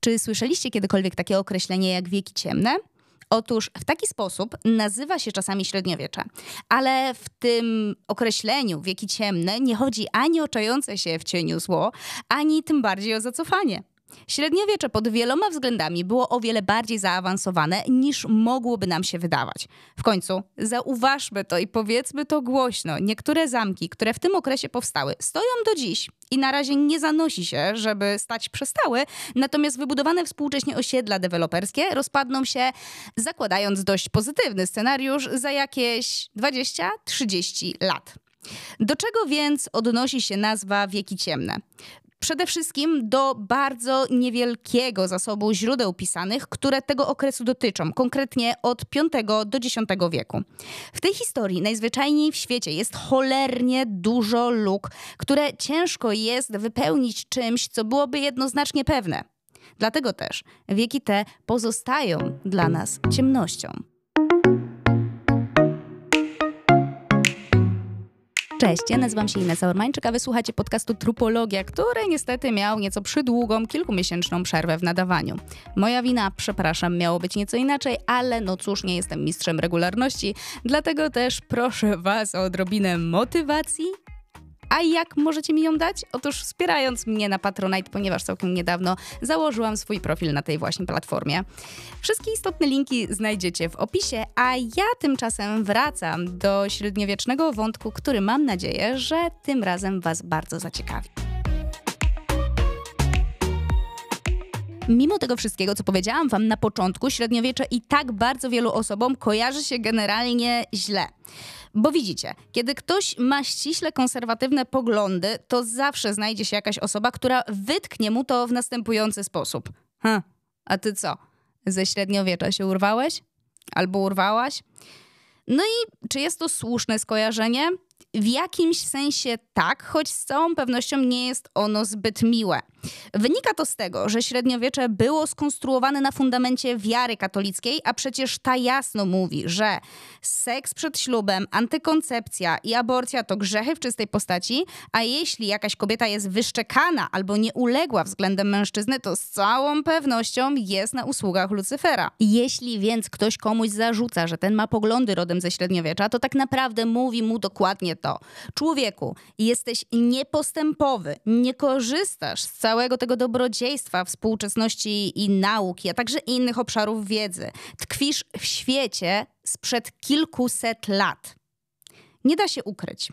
Czy słyszeliście kiedykolwiek takie określenie jak wieki ciemne? Otóż w taki sposób nazywa się czasami średniowiecze, ale w tym określeniu wieki ciemne nie chodzi ani o czające się w cieniu zło, ani tym bardziej o zacofanie. Średniowiecze pod wieloma względami było o wiele bardziej zaawansowane niż mogłoby nam się wydawać. W końcu zauważmy to i powiedzmy to głośno. Niektóre zamki, które w tym okresie powstały, stoją do dziś i na razie nie zanosi się, żeby stać przestały, natomiast wybudowane współcześnie osiedla deweloperskie rozpadną się, zakładając dość pozytywny scenariusz, za jakieś 20-30 lat. Do czego więc odnosi się nazwa Wieki Ciemne? Przede wszystkim do bardzo niewielkiego zasobu źródeł pisanych, które tego okresu dotyczą, konkretnie od V do X wieku. W tej historii najzwyczajniej w świecie jest cholernie dużo luk, które ciężko jest wypełnić czymś, co byłoby jednoznacznie pewne. Dlatego też wieki te pozostają dla nas ciemnością. Cześć, ja nazywam się Inesa Ormańczyk, a wysłuchacie podcastu Trupologia, który niestety miał nieco przydługą, kilkumiesięczną przerwę w nadawaniu. Moja wina, przepraszam, miało być nieco inaczej, ale no cóż, nie jestem mistrzem regularności, dlatego też proszę Was o odrobinę motywacji a jak możecie mi ją dać? Otóż wspierając mnie na Patronite, ponieważ całkiem niedawno założyłam swój profil na tej właśnie platformie. Wszystkie istotne linki znajdziecie w opisie, a ja tymczasem wracam do średniowiecznego wątku, który mam nadzieję, że tym razem Was bardzo zaciekawi. Mimo tego wszystkiego, co powiedziałam Wam na początku, średniowiecze i tak bardzo wielu osobom kojarzy się generalnie źle. Bo widzicie, kiedy ktoś ma ściśle konserwatywne poglądy, to zawsze znajdzie się jakaś osoba, która wytknie mu to w następujący sposób. Hm, a ty co? Ze średniowiecza się urwałeś? Albo urwałaś? No i czy jest to słuszne skojarzenie? W jakimś sensie tak, choć z całą pewnością nie jest ono zbyt miłe. Wynika to z tego, że średniowiecze było skonstruowane na fundamencie wiary katolickiej, a przecież ta jasno mówi, że seks przed ślubem, antykoncepcja i aborcja to grzechy w czystej postaci, a jeśli jakaś kobieta jest wyszczekana albo nie uległa względem mężczyzny, to z całą pewnością jest na usługach Lucyfera. Jeśli więc ktoś komuś zarzuca, że ten ma poglądy rodem ze średniowiecza, to tak naprawdę mówi mu dokładnie to. Człowieku, jesteś niepostępowy, nie korzystasz z całego tego dobrodziejstwa współczesności i nauki, a także innych obszarów wiedzy. Tkwisz w świecie sprzed kilkuset lat. Nie da się ukryć,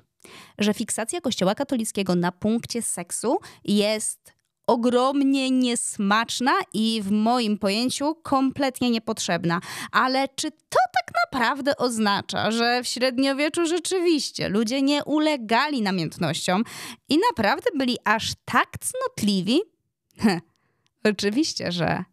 że fiksacja Kościoła katolickiego na punkcie seksu jest ogromnie niesmaczna i w moim pojęciu kompletnie niepotrzebna. Ale czy to tak naprawdę oznacza, że w średniowieczu rzeczywiście ludzie nie ulegali namiętnościom i naprawdę byli aż tak cnotliwi? Oczywiście, że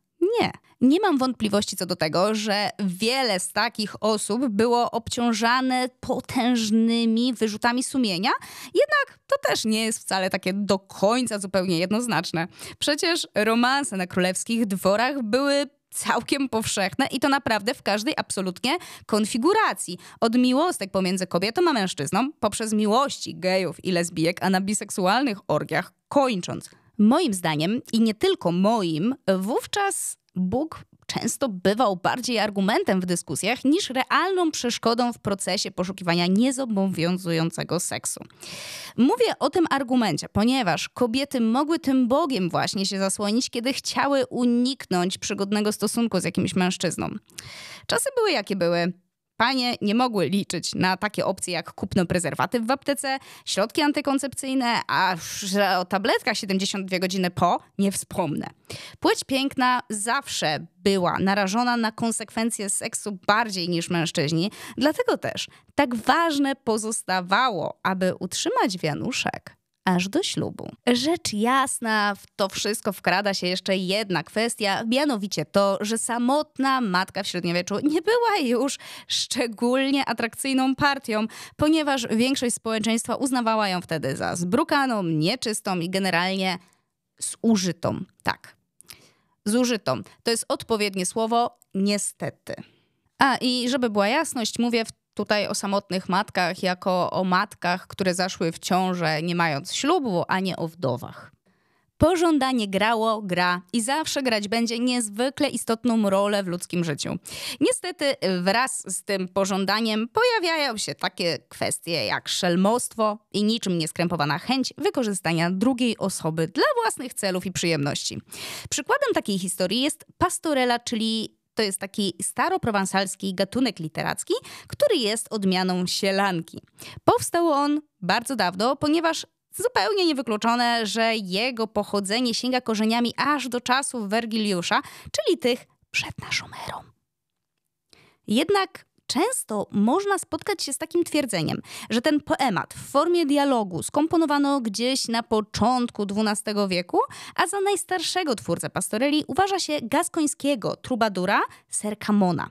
nie. Nie mam wątpliwości co do tego, że wiele z takich osób było obciążane potężnymi wyrzutami sumienia, jednak to też nie jest wcale takie do końca zupełnie jednoznaczne. Przecież romanse na królewskich dworach były całkiem powszechne i to naprawdę w każdej absolutnie konfiguracji. Od miłostek pomiędzy kobietą a mężczyzną, poprzez miłości gejów i lesbijek, a na biseksualnych orgiach kończąc. Moim zdaniem, i nie tylko moim, wówczas Bóg często bywał bardziej argumentem w dyskusjach niż realną przeszkodą w procesie poszukiwania niezobowiązującego seksu. Mówię o tym argumencie, ponieważ kobiety mogły tym Bogiem właśnie się zasłonić, kiedy chciały uniknąć przygodnego stosunku z jakimś mężczyzną. Czasy były jakie były. Panie nie mogły liczyć na takie opcje jak kupno prezerwatyw w aptece, środki antykoncepcyjne, a o tabletkach 72 godziny po nie wspomnę. Płeć piękna zawsze była narażona na konsekwencje seksu bardziej niż mężczyźni, dlatego też tak ważne pozostawało, aby utrzymać wianuszek aż do ślubu. Rzecz jasna, w to wszystko wkrada się jeszcze jedna kwestia, mianowicie to, że samotna matka w średniowieczu nie była już szczególnie atrakcyjną partią, ponieważ większość społeczeństwa uznawała ją wtedy za zbrukaną, nieczystą i generalnie zużytą. Tak, zużytą. To jest odpowiednie słowo, niestety. A i żeby była jasność, mówię w tutaj o samotnych matkach jako o matkach, które zaszły w ciążę nie mając ślubu, a nie o wdowach. Pożądanie grało, gra i zawsze grać będzie niezwykle istotną rolę w ludzkim życiu. Niestety, wraz z tym pożądaniem pojawiają się takie kwestie jak szelmostwo i niczym nieskrępowana chęć wykorzystania drugiej osoby dla własnych celów i przyjemności. Przykładem takiej historii jest pastorela, czyli to jest taki staroprowansalski gatunek literacki, który jest odmianą sielanki. Powstał on bardzo dawno, ponieważ zupełnie niewykluczone, że jego pochodzenie sięga korzeniami aż do czasów Wergiliusza, czyli tych przed naszą erą. Jednak często można spotkać się z takim twierdzeniem, że ten poemat w formie dialogu skomponowano gdzieś na początku XII wieku, a za najstarszego twórcę pastoreli uważa się gaskońskiego trubadura Serkamona.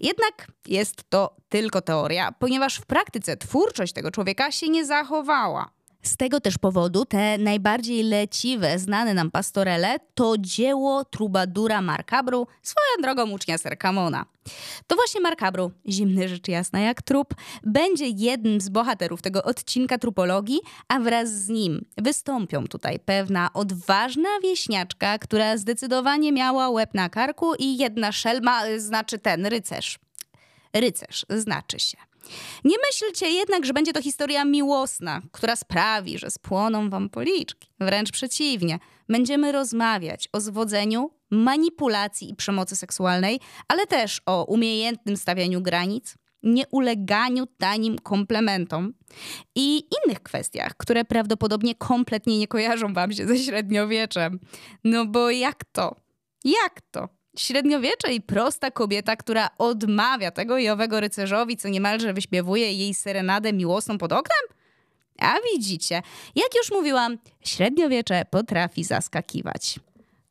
Jednak jest to tylko teoria, ponieważ w praktyce twórczość tego człowieka się nie zachowała. Z tego też powodu te najbardziej leciwe, znane nam pastorele to dzieło trubadura Markabru, swoją drogą ucznia Serkamona. To właśnie Markabru, zimny rzecz jasna jak trup, będzie jednym z bohaterów tego odcinka trupologii, a wraz z nim wystąpią tutaj pewna odważna wieśniaczka, która zdecydowanie miała łeb na karku i jedna szelma, znaczy ten rycerz. Rycerz znaczy się. Nie myślcie jednak, że będzie to historia miłosna, która sprawi, że spłoną wam policzki. Wręcz przeciwnie. Będziemy rozmawiać o zwodzeniu, manipulacji i przemocy seksualnej, ale też o umiejętnym stawianiu granic, nieuleganiu tanim komplementom i innych kwestiach, które prawdopodobnie kompletnie nie kojarzą wam się ze średniowieczem. No bo jak to? Jak to? Średniowiecze i prosta kobieta, która odmawia tego i owego rycerzowi, co niemalże wyśpiewuje jej serenadę miłosną pod oknem? A widzicie, jak już mówiłam, średniowiecze potrafi zaskakiwać.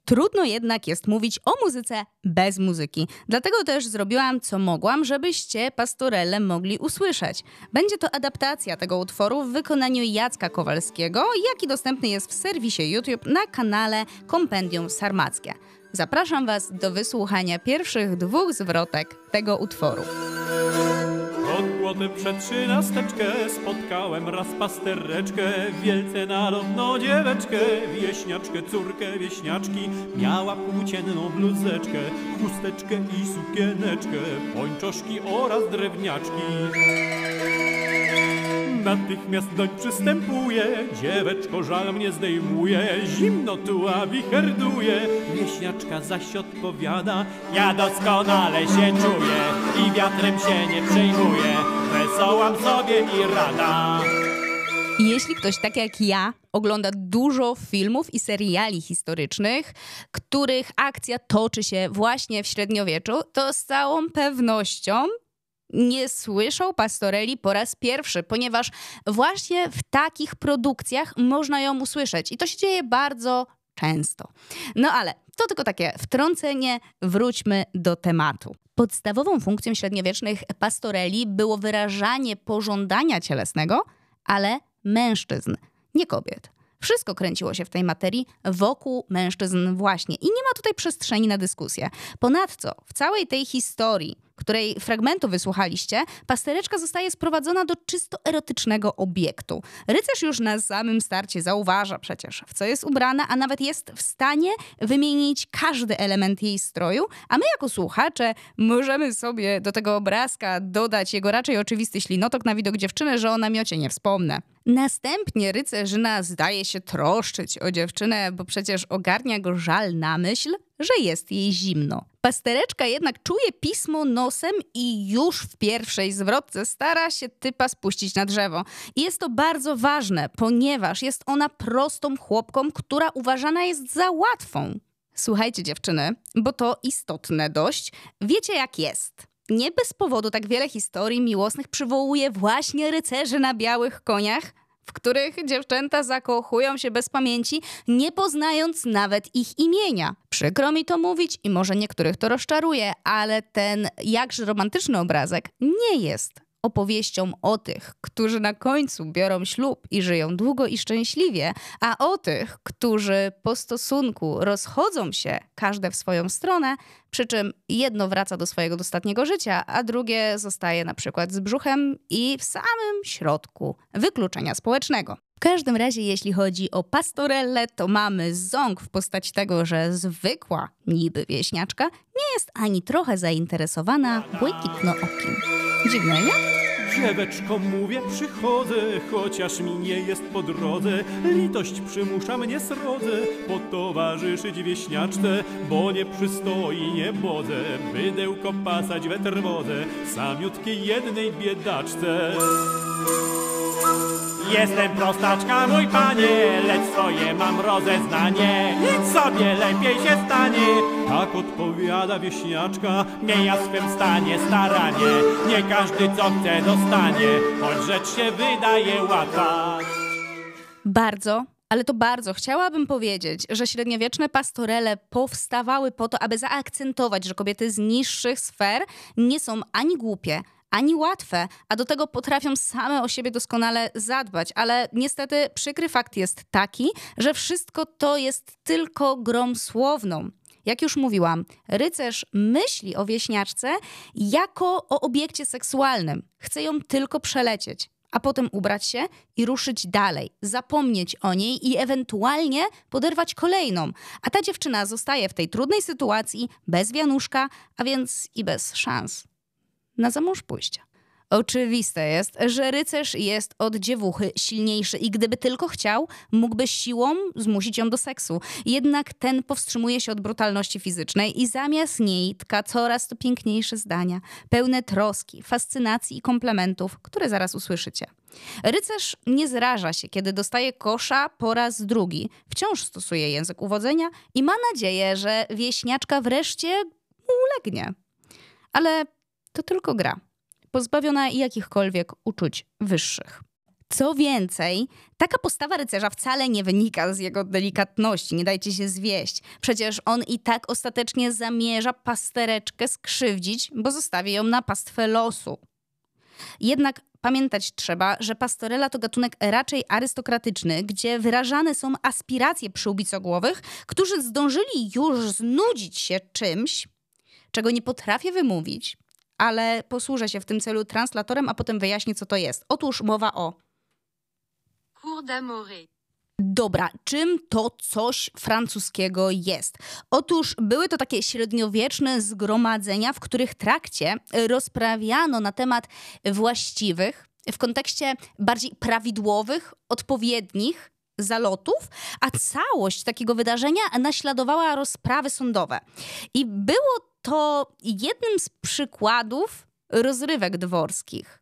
Trudno jednak jest mówić o muzyce bez muzyki. Dlatego też zrobiłam co mogłam, żebyście pastorelle mogli usłyszeć. Będzie to adaptacja tego utworu w wykonaniu Jacka Kowalskiego, jaki dostępny jest w serwisie YouTube na kanale Kompendium Sarmackie. Zapraszam Was do wysłuchania pierwszych dwóch zwrotek tego utworu. Pod płotem przed trzynasteczkę spotkałem raz pastereczkę, wielce narodną dzieweczkę, wieśniaczkę, córkę wieśniaczki. Miała płócienną bluzeczkę, chusteczkę i sukieneczkę, pończoszki oraz drewniaczki. Natychmiast doń przystępuje, dzieweczko żal mnie zdejmuje, zimno tu a wicherduje. Wieśniaczka zaś odpowiada, ja doskonale się czuję i wiatrem się nie przejmuję, wesołam sobie i rada. Jeśli ktoś tak jak ja ogląda dużo filmów i seriali historycznych, których akcja toczy się właśnie w średniowieczu, to z całą pewnością nie słyszą pastoreli po raz pierwszy, ponieważ właśnie w takich produkcjach można ją usłyszeć i to się dzieje bardzo często. No ale to tylko takie wtrącenie, wróćmy do tematu. Podstawową funkcją średniowiecznych pastoreli było wyrażanie pożądania cielesnego, ale mężczyzn, nie kobiet. Wszystko kręciło się w tej materii wokół mężczyzn właśnie i nie ma tutaj przestrzeni na dyskusję. Ponadto w całej tej historii której fragmentu wysłuchaliście, pastereczka zostaje sprowadzona do czysto erotycznego obiektu. Rycerz już na samym starcie zauważa przecież, w co jest ubrana, a nawet jest w stanie wymienić każdy element jej stroju, a my jako słuchacze możemy sobie do tego obrazka dodać jego raczej oczywisty ślinotok na widok dziewczyny, że o namiocie nie wspomnę. Następnie rycerzyna zdaje się troszczyć o dziewczynę, bo przecież ogarnia go żal na myśl, że jest jej zimno. Pastereczka jednak czuje pismo nosem i już w pierwszej zwrotce stara się typa spuścić na drzewo. I jest to bardzo ważne, ponieważ jest ona prostą chłopką, która uważana jest za łatwą. Słuchajcie dziewczyny, bo to istotne dość. Wiecie jak jest. Nie bez powodu tak wiele historii miłosnych przywołuje właśnie rycerzy na białych koniach, w których dziewczęta zakochują się bez pamięci, nie poznając nawet ich imienia. Przykro mi to mówić i może niektórych to rozczaruje, ale ten jakże romantyczny obrazek nie jest opowieścią o tych, którzy na końcu biorą ślub i żyją długo i szczęśliwie, a o tych, którzy po stosunku rozchodzą się każde w swoją stronę, przy czym jedno wraca do swojego dostatniego życia, a drugie zostaje na przykład z brzuchem i w samym środku wykluczenia społecznego. każdym razie, jeśli chodzi o pastorelle, to mamy ząg w postaci tego, że zwykła niby wieśniaczka nie jest ani trochę zainteresowana błękitnookim. Dziwne, nie? Dzieweczko, mówię, przychodzę, chociaż mi nie jest po drodze. Litość przymusza mnie srodze, potowarzyszyć wieśniaczce, bo nie przystoi, nie bodzę, bydełko pasać we trwodze, samiutkiej jednej biedaczce. Jestem prostaczka, mój panie, lecz swoje mam rozeznanie. Nic sobie lepiej się stanie. Tak odpowiada wieśniaczka, nie ja swym stanie staranie. Nie każdy co chce dostanie, choć rzecz się wydaje łatwa. Bardzo, ale to bardzo chciałabym powiedzieć, że średniowieczne pastorele powstawały po to, aby zaakcentować, że kobiety z niższych sfer nie są ani głupie, ani łatwe, a do tego potrafią same o siebie doskonale zadbać. Ale niestety przykry fakt jest taki, że wszystko to jest tylko grą słowną. Jak już mówiłam, rycerz myśli o wieśniaczce jako o obiekcie seksualnym. Chce ją tylko przelecieć, a potem ubrać się i ruszyć dalej, zapomnieć o niej i ewentualnie poderwać kolejną. A ta dziewczyna zostaje w tej trudnej sytuacji bez wianuszka, a więc i bez szans na zamąż pójścia. Oczywiste jest, że rycerz jest od dziewuchy silniejszy i gdyby tylko chciał, mógłby siłą zmusić ją do seksu. Jednak ten powstrzymuje się od brutalności fizycznej i zamiast niej tka coraz to piękniejsze zdania, pełne troski, fascynacji i komplementów, które zaraz usłyszycie. Rycerz nie zraża się, kiedy dostaje kosza po raz drugi. Wciąż stosuje język uwodzenia i ma nadzieję, że wieśniaczka wreszcie ulegnie. Ale to tylko gra, pozbawiona jakichkolwiek uczuć wyższych. Co więcej, taka postawa rycerza wcale nie wynika z jego delikatności, nie dajcie się zwieść. Przecież on i tak ostatecznie zamierza pastereczkę skrzywdzić, bo zostawi ją na pastwę losu. Jednak pamiętać trzeba, że pastorela to gatunek raczej arystokratyczny, gdzie wyrażane są aspiracje przyłbicogłowych, którzy zdążyli już znudzić się czymś, czego nie potrafię wymówić, ale posłużę się w tym celu translatorem, a potem wyjaśnię, co to jest. Otóż mowa o. Cour d'amore. Dobra, czym to coś francuskiego jest? Otóż były to takie średniowieczne zgromadzenia, w których trakcie rozprawiano na temat właściwych, w kontekście bardziej prawidłowych, odpowiednich zalotów, a całość takiego wydarzenia naśladowała rozprawy sądowe. I było to jednym z przykładów rozrywek dworskich.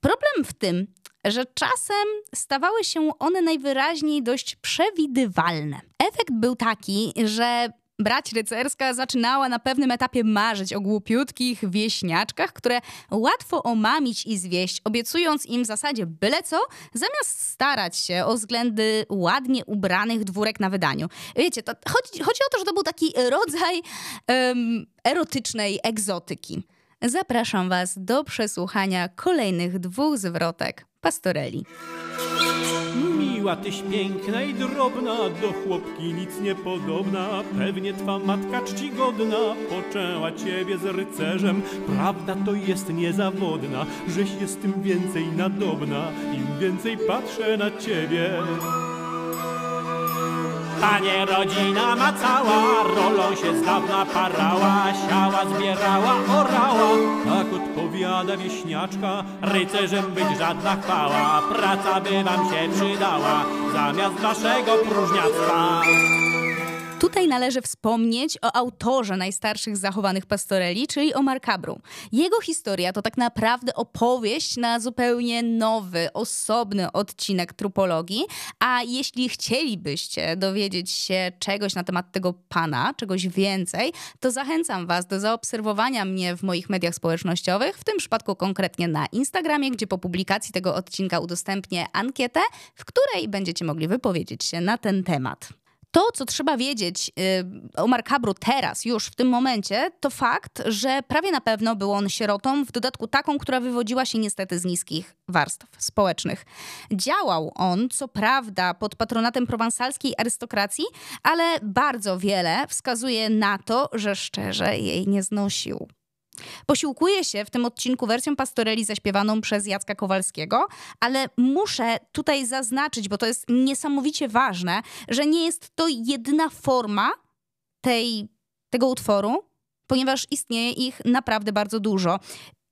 Problem w tym, że czasem stawały się one najwyraźniej dość przewidywalne. Efekt był taki, że brać rycerska zaczynała na pewnym etapie marzyć o głupiutkich wieśniaczkach, które łatwo omamić i zwieść, obiecując im w zasadzie byle co, zamiast starać się o względy ładnie ubranych dwórek na wydaniu. Wiecie, to chodzi, chodzi o to, że to był taki rodzaj um, erotycznej egzotyki. Zapraszam Was do przesłuchania kolejnych dwóch zwrotek pastoreli. Miła tyś piękna i drobna, do chłopki nic nie podobna. Pewnie twa matka czcigodna poczęła ciebie z rycerzem. Prawda to jest niezawodna, żeś jest tym więcej nadobna. Im więcej patrzę na ciebie. Panie rodzina ma cała, rolą się z dawna parała, siała, zbierała, orała. Tak odpowiada wieśniaczka, rycerzem być żadna chwała, praca by wam się przydała, zamiast waszego próżniactwa. Tutaj należy wspomnieć o autorze najstarszych zachowanych pastoreli, czyli o Markabru. Jego historia to tak naprawdę opowieść na zupełnie nowy, osobny odcinek trupologii, a jeśli chcielibyście dowiedzieć się czegoś na temat tego pana, czegoś więcej, to zachęcam Was do zaobserwowania mnie w moich mediach społecznościowych, w tym przypadku konkretnie na Instagramie, gdzie po publikacji tego odcinka udostępnię ankietę, w której będziecie mogli wypowiedzieć się na ten temat. To, co trzeba wiedzieć y, o Markabru teraz, już w tym momencie, to fakt, że prawie na pewno był on sierotą, w dodatku taką, która wywodziła się niestety z niskich warstw społecznych. Działał on, co prawda, pod patronatem prowansalskiej arystokracji, ale bardzo wiele wskazuje na to, że szczerze jej nie znosił. Posiłkuję się w tym odcinku wersją pastoreli zaśpiewaną przez Jacka Kowalskiego, ale muszę tutaj zaznaczyć, bo to jest niesamowicie ważne, że nie jest to jedyna forma tej, tego utworu, ponieważ istnieje ich naprawdę bardzo dużo.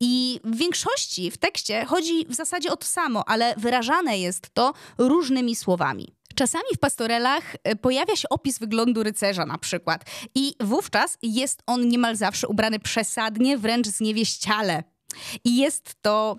I w większości w tekście chodzi w zasadzie o to samo, ale wyrażane jest to różnymi słowami. Czasami w pastorelach e, pojawia się opis wyglądu rycerza na przykład i wówczas jest on niemal zawsze ubrany przesadnie, wręcz zniewieściale. I jest to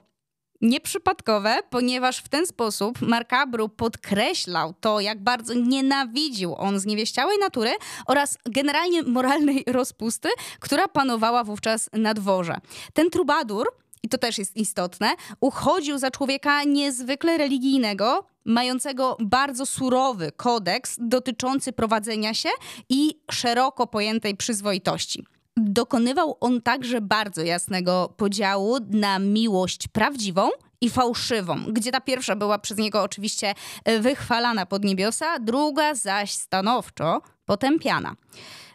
nieprzypadkowe, ponieważ w ten sposób Markabru podkreślał to, jak bardzo nienawidził on zniewieściałej natury oraz generalnie moralnej rozpusty, która panowała wówczas na dworze. Ten trubadur i to też jest istotne, uchodził za człowieka niezwykle religijnego, mającego bardzo surowy kodeks dotyczący prowadzenia się i szeroko pojętej przyzwoitości. Dokonywał on także bardzo jasnego podziału na miłość prawdziwą i fałszywą, gdzie ta pierwsza była przez niego oczywiście wychwalana pod niebiosa, druga zaś stanowczo potępiana.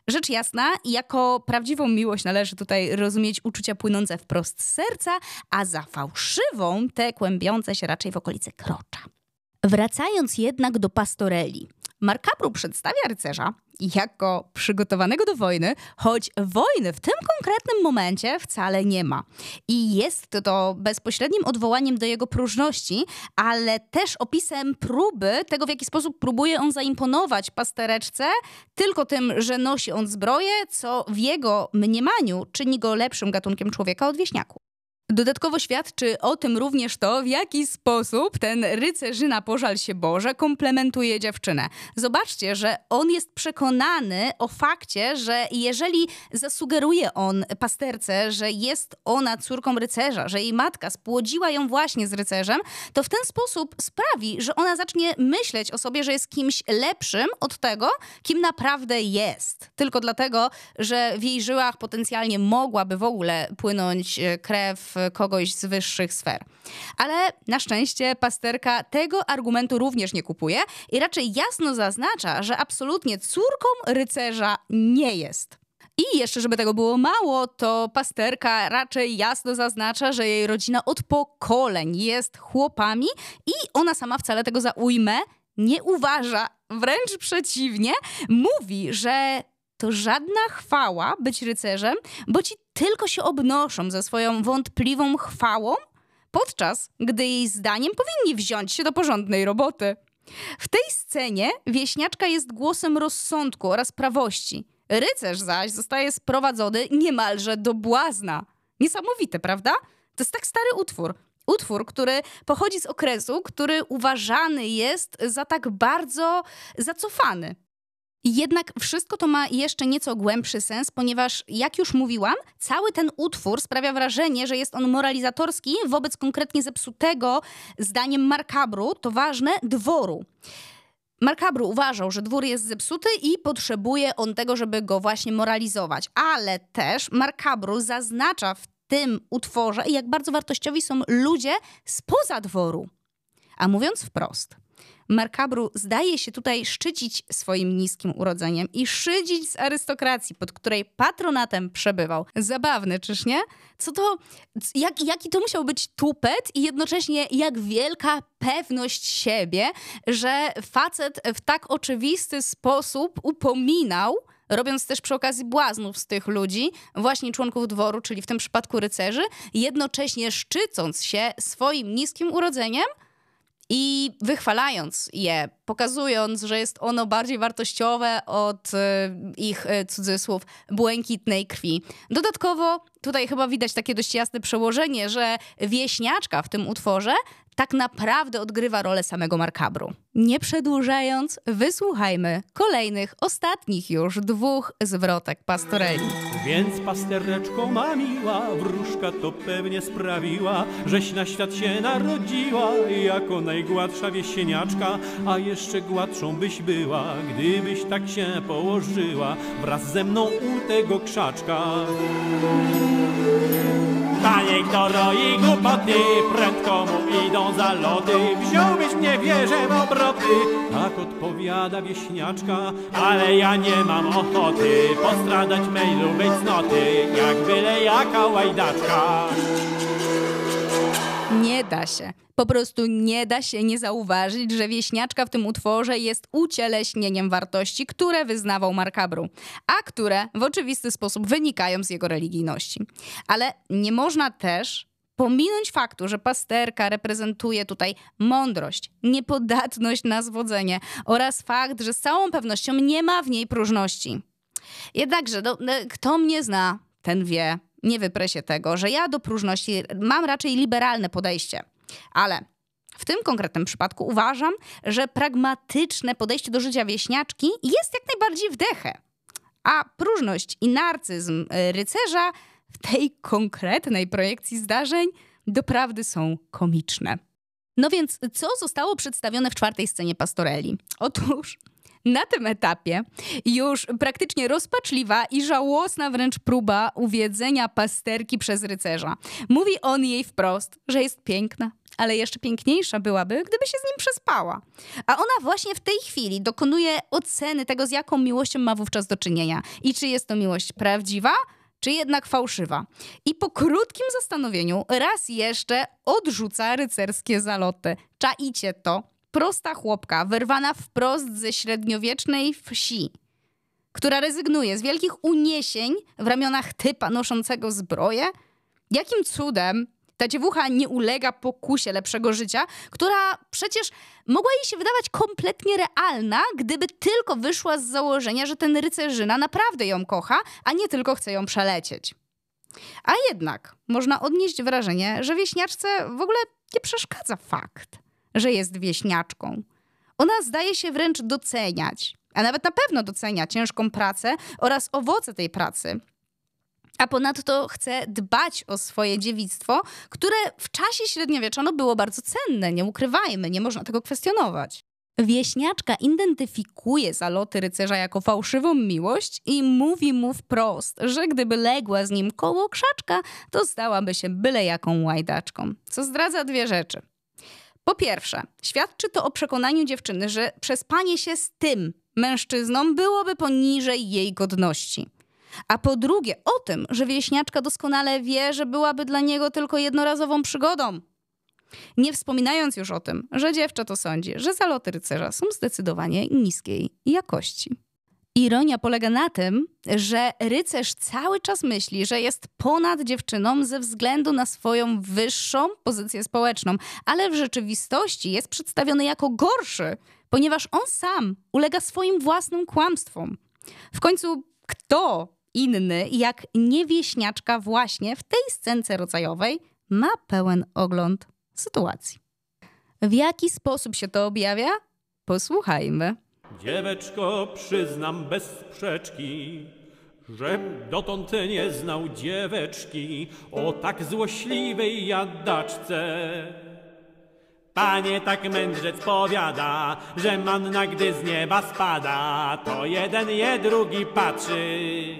Rzecz jasna, jako prawdziwą miłość należy tutaj rozumieć uczucia płynące wprost z serca, a za fałszywą te kłębiące się raczej w okolicy krocza. Wracając jednak do pastoreli. Markabru przedstawia rycerza jako przygotowanego do wojny, choć wojny w tym konkretnym momencie wcale nie ma. I jest to bezpośrednim odwołaniem do jego próżności, ale też opisem próby tego, w jaki sposób próbuje on zaimponować pastereczce tylko tym, że nosi on zbroję, co w jego mniemaniu czyni go lepszym gatunkiem człowieka od wieśniaku. Dodatkowo świadczy o tym również to, w jaki sposób ten rycerzyna pożal się Boże komplementuje dziewczynę. Zobaczcie, że on jest przekonany o fakcie, że jeżeli zasugeruje on pasterce, że jest ona córką rycerza, że jej matka spłodziła ją właśnie z rycerzem, to w ten sposób sprawi, że ona zacznie myśleć o sobie, że jest kimś lepszym od tego, kim naprawdę jest. Tylko dlatego, że w jej żyłach potencjalnie mogłaby w ogóle płynąć e, krew kogoś z wyższych sfer. Ale na szczęście pasterka tego argumentu również nie kupuje i raczej jasno zaznacza, że absolutnie córką rycerza nie jest. I jeszcze, żeby tego było mało, to pasterka raczej jasno zaznacza, że jej rodzina od pokoleń jest chłopami i ona sama wcale tego za ujmę nie uważa. Wręcz przeciwnie, mówi, że to żadna chwała być rycerzem, bo ci tylko się obnoszą ze swoją wątpliwą chwałą, podczas gdy jej zdaniem powinni wziąć się do porządnej roboty. W tej scenie wieśniaczka jest głosem rozsądku oraz prawości. Rycerz zaś zostaje sprowadzony niemalże do błazna. Niesamowite, prawda? To jest tak stary utwór. Utwór, który pochodzi z okresu, który uważany jest za tak bardzo zacofany. Jednak wszystko to ma jeszcze nieco głębszy sens, ponieważ, jak już mówiłam, cały ten utwór sprawia wrażenie, że jest on moralizatorski wobec konkretnie zepsutego, zdaniem Markabru, to ważne, dworu. Markabru uważał, że dwór jest zepsuty i potrzebuje on tego, żeby go właśnie moralizować. Ale też Markabru zaznacza w tym utworze, jak bardzo wartościowi są ludzie spoza dworu. A mówiąc wprost – Markabru zdaje się tutaj szczycić swoim niskim urodzeniem i szydzić z arystokracji, pod której patronatem przebywał. Zabawne, czyż nie? Co to, jak, jaki to musiał być tupet i jednocześnie jak wielka pewność siebie, że facet w tak oczywisty sposób upominał robiąc też przy okazji błaznów z tych ludzi, właśnie członków dworu, czyli w tym przypadku rycerzy, jednocześnie szczycąc się swoim niskim urodzeniem, i wychwalając je, pokazując, że jest ono bardziej wartościowe od e, ich e, cudzysłów błękitnej krwi. Dodatkowo tutaj chyba widać takie dość jasne przełożenie, że wieśniaczka w tym utworze tak naprawdę odgrywa rolę samego Markabru. Nie przedłużając, wysłuchajmy kolejnych, ostatnich już dwóch zwrotek pastoreli. Więc pastereczko ma miła, wróżka to pewnie sprawiła, żeś na świat się narodziła, jako najgładsza wiesieniaczka, a jeszcze gładszą byś była, gdybyś tak się położyła, wraz ze mną u tego krzaczka. Panie, kto roi głupoty, prędko mu idą zaloty. Wziąłbyś mnie wieżę w obroty. Tak odpowiada wieśniaczka, ale ja nie mam ochoty postradać mej lubej cnoty, jak byle jaka łajdaczka. Nie da się. Po prostu nie da się nie zauważyć, że wieśniaczka w tym utworze jest ucieleśnieniem wartości, które wyznawał Markabru, a które w oczywisty sposób wynikają z jego religijności. Ale nie można też pominąć faktu, że pasterka reprezentuje tutaj mądrość, niepodatność na zwodzenie oraz fakt, że z całą pewnością nie ma w niej próżności. Jednakże, no, kto mnie zna, ten wie, nie wyprę się tego, że ja do próżności mam raczej liberalne podejście. Ale w tym konkretnym przypadku uważam, że pragmatyczne podejście do życia wieśniaczki jest jak najbardziej wdechę. A próżność i narcyzm y, rycerza w tej konkretnej projekcji zdarzeń doprawdy są komiczne. No więc, co zostało przedstawione w czwartej scenie pastoreli? Otóż na tym etapie już praktycznie rozpaczliwa i żałosna wręcz próba uwiedzenia pasterki przez rycerza. Mówi on jej wprost, że jest piękna, ale jeszcze piękniejsza byłaby, gdyby się z nim przespała. A ona właśnie w tej chwili dokonuje oceny tego, z jaką miłością ma wówczas do czynienia i czy jest to miłość prawdziwa, czy jednak fałszywa. I po krótkim zastanowieniu raz jeszcze odrzuca rycerskie zaloty. Czaicie to? Prosta chłopka, wyrwana wprost ze średniowiecznej wsi, która rezygnuje z wielkich uniesień w ramionach typa noszącego zbroję? Jakim cudem ta dziewucha nie ulega pokusie lepszego życia, która przecież mogła jej się wydawać kompletnie realna, gdyby tylko wyszła z założenia, że ten rycerzyna naprawdę ją kocha, a nie tylko chce ją przelecieć. A jednak można odnieść wrażenie, że wieśniaczce w ogóle nie przeszkadza fakt, że jest wieśniaczką. Ona zdaje się wręcz doceniać, a nawet na pewno docenia ciężką pracę oraz owoce tej pracy. A ponadto chce dbać o swoje dziewictwo, które w czasie średniowiecza no, było bardzo cenne, nie ukrywajmy, nie można tego kwestionować. Wieśniaczka identyfikuje zaloty rycerza jako fałszywą miłość i mówi mu wprost, że gdyby legła z nim koło krzaczka, to stałaby się byle jaką łajdaczką. Co zdradza dwie rzeczy. Po pierwsze, świadczy to o przekonaniu dziewczyny, że przespanie się z tym mężczyzną byłoby poniżej jej godności. A po drugie, o tym, że wieśniaczka doskonale wie, że byłaby dla niego tylko jednorazową przygodą. Nie wspominając już o tym, że dziewczę to sądzi, że zaloty rycerza są zdecydowanie niskiej jakości. Ironia polega na tym, że rycerz cały czas myśli, że jest ponad dziewczyną ze względu na swoją wyższą pozycję społeczną, ale w rzeczywistości jest przedstawiony jako gorszy, ponieważ on sam ulega swoim własnym kłamstwom. W końcu kto inny jak niewieśniaczka właśnie w tej scence rodzajowej ma pełen ogląd sytuacji. W jaki sposób się to objawia? Posłuchajmy. Dzieweczko, przyznam bez sprzeczki, że dotąd nie znał dzieweczki o tak złośliwej jadaczce. Panie tak mędrzec powiada, że manna gdy z nieba spada, to jeden je drugi patrzy.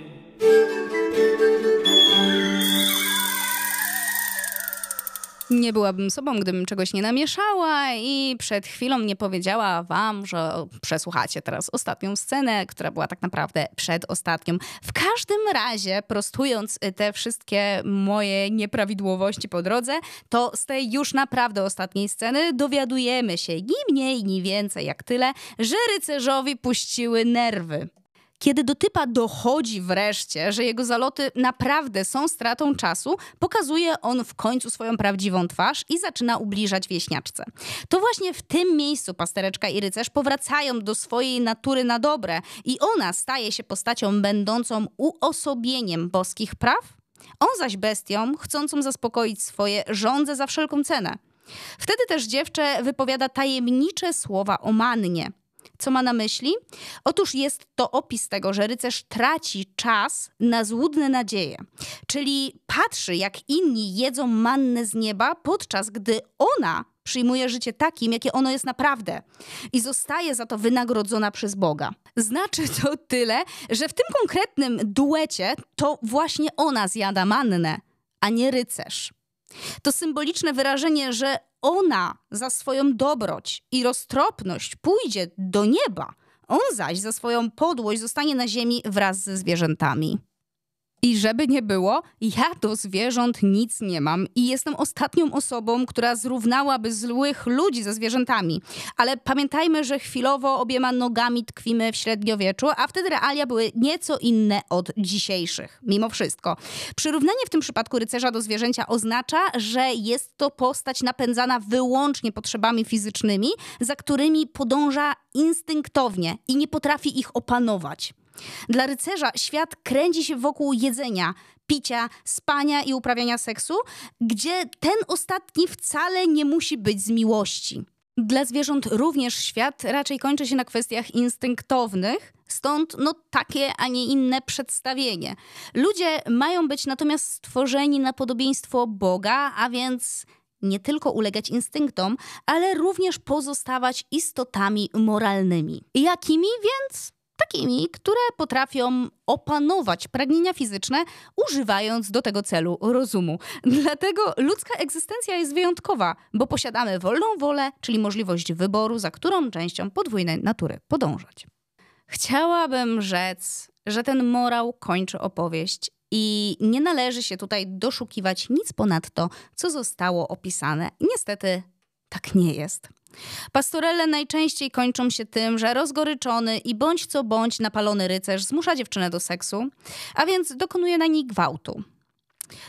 Nie byłabym sobą, gdybym czegoś nie namieszała i przed chwilą nie powiedziała wam, że przesłuchacie teraz ostatnią scenę, która była tak naprawdę przedostatnią. W każdym razie, prostując te wszystkie moje nieprawidłowości po drodze, to z tej już naprawdę ostatniej sceny dowiadujemy się ni mniej, ni więcej jak tyle, że rycerzowi puściły nerwy. Kiedy do typa dochodzi wreszcie, że jego zaloty naprawdę są stratą czasu, pokazuje on w końcu swoją prawdziwą twarz i zaczyna ubliżać wieśniaczce. To właśnie w tym miejscu pastereczka i rycerz powracają do swojej natury na dobre i ona staje się postacią będącą uosobieniem boskich praw, on zaś bestią chcącą zaspokoić swoje żądze za wszelką cenę. Wtedy też dziewczę wypowiada tajemnicze słowa o mannie – co ma na myśli? Otóż jest to opis tego, że rycerz traci czas na złudne nadzieje. Czyli patrzy, jak inni jedzą mannę z nieba, podczas gdy ona przyjmuje życie takim, jakie ono jest naprawdę i zostaje za to wynagrodzona przez Boga. Znaczy to tyle, że w tym konkretnym duecie to właśnie ona zjada mannę, a nie rycerz. To symboliczne wyrażenie, że ona za swoją dobroć i roztropność pójdzie do nieba, on zaś za swoją podłość zostanie na ziemi wraz ze zwierzętami. I żeby nie było, ja do zwierząt nic nie mam i jestem ostatnią osobą, która zrównałaby złych ludzi ze zwierzętami. Ale pamiętajmy, że chwilowo obiema nogami tkwimy w średniowieczu, a wtedy realia były nieco inne od dzisiejszych. Mimo wszystko. Przyrównanie w tym przypadku rycerza do zwierzęcia oznacza, że jest to postać napędzana wyłącznie potrzebami fizycznymi, za którymi podąża instynktownie i nie potrafi ich opanować. Dla rycerza świat kręci się wokół jedzenia, picia, spania i uprawiania seksu, gdzie ten ostatni wcale nie musi być z miłości. Dla zwierząt również świat raczej kończy się na kwestiach instynktownych, stąd no takie, a nie inne przedstawienie. Ludzie mają być natomiast stworzeni na podobieństwo Boga, a więc nie tylko ulegać instynktom, ale również pozostawać istotami moralnymi. Jakimi więc? Takimi, które potrafią opanować pragnienia fizyczne, używając do tego celu rozumu. Dlatego ludzka egzystencja jest wyjątkowa, bo posiadamy wolną wolę, czyli możliwość wyboru, za którą częścią podwójnej natury podążać. Chciałabym rzec, że ten morał kończy opowieść i nie należy się tutaj doszukiwać nic ponad to, co zostało opisane. Niestety tak nie jest. Pastorele najczęściej kończą się tym, że rozgoryczony i bądź co bądź napalony rycerz zmusza dziewczynę do seksu, a więc dokonuje na niej gwałtu.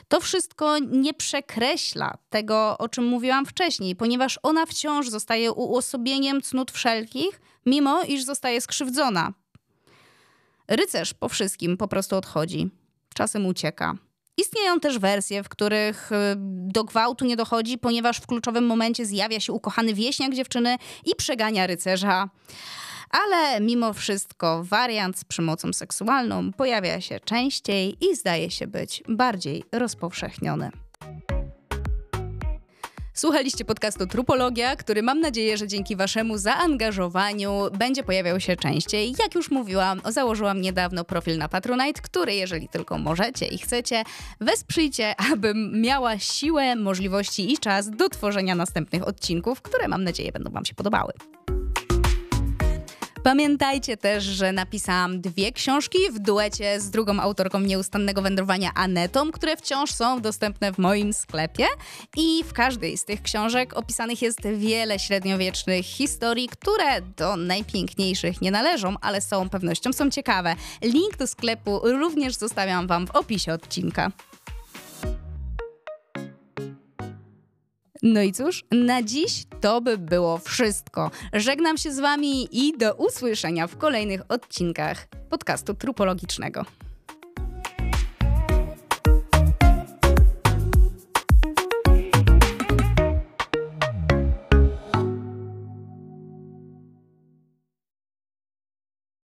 To wszystko nie przekreśla tego, o czym mówiłam wcześniej, ponieważ ona wciąż zostaje uosobieniem cnót wszelkich, mimo iż zostaje skrzywdzona. Rycerz po wszystkim po prostu odchodzi. Czasem ucieka. Istnieją też wersje, w których y, do gwałtu nie dochodzi, ponieważ w kluczowym momencie zjawia się ukochany wieśniak dziewczyny i przegania rycerza. Ale mimo wszystko wariant z przemocą seksualną pojawia się częściej i zdaje się być bardziej rozpowszechniony. Słuchaliście podcastu Trupologia, który mam nadzieję, że dzięki waszemu zaangażowaniu będzie pojawiał się częściej. Jak już mówiłam, założyłam niedawno profil na Patronite, który jeżeli tylko możecie i chcecie, wesprzyjcie, abym miała siłę, możliwości i czas do tworzenia następnych odcinków, które mam nadzieję będą wam się podobały. Pamiętajcie też, że napisałam dwie książki w duecie z drugą autorką nieustannego wędrowania Anetą, które wciąż są dostępne w moim sklepie. I w każdej z tych książek opisanych jest wiele średniowiecznych historii, które do najpiękniejszych nie należą, ale z całą pewnością są ciekawe. Link do sklepu również zostawiam Wam w opisie odcinka. No i cóż, na dziś to by było wszystko. Żegnam się z Wami i do usłyszenia w kolejnych odcinkach podcastu trupologicznego.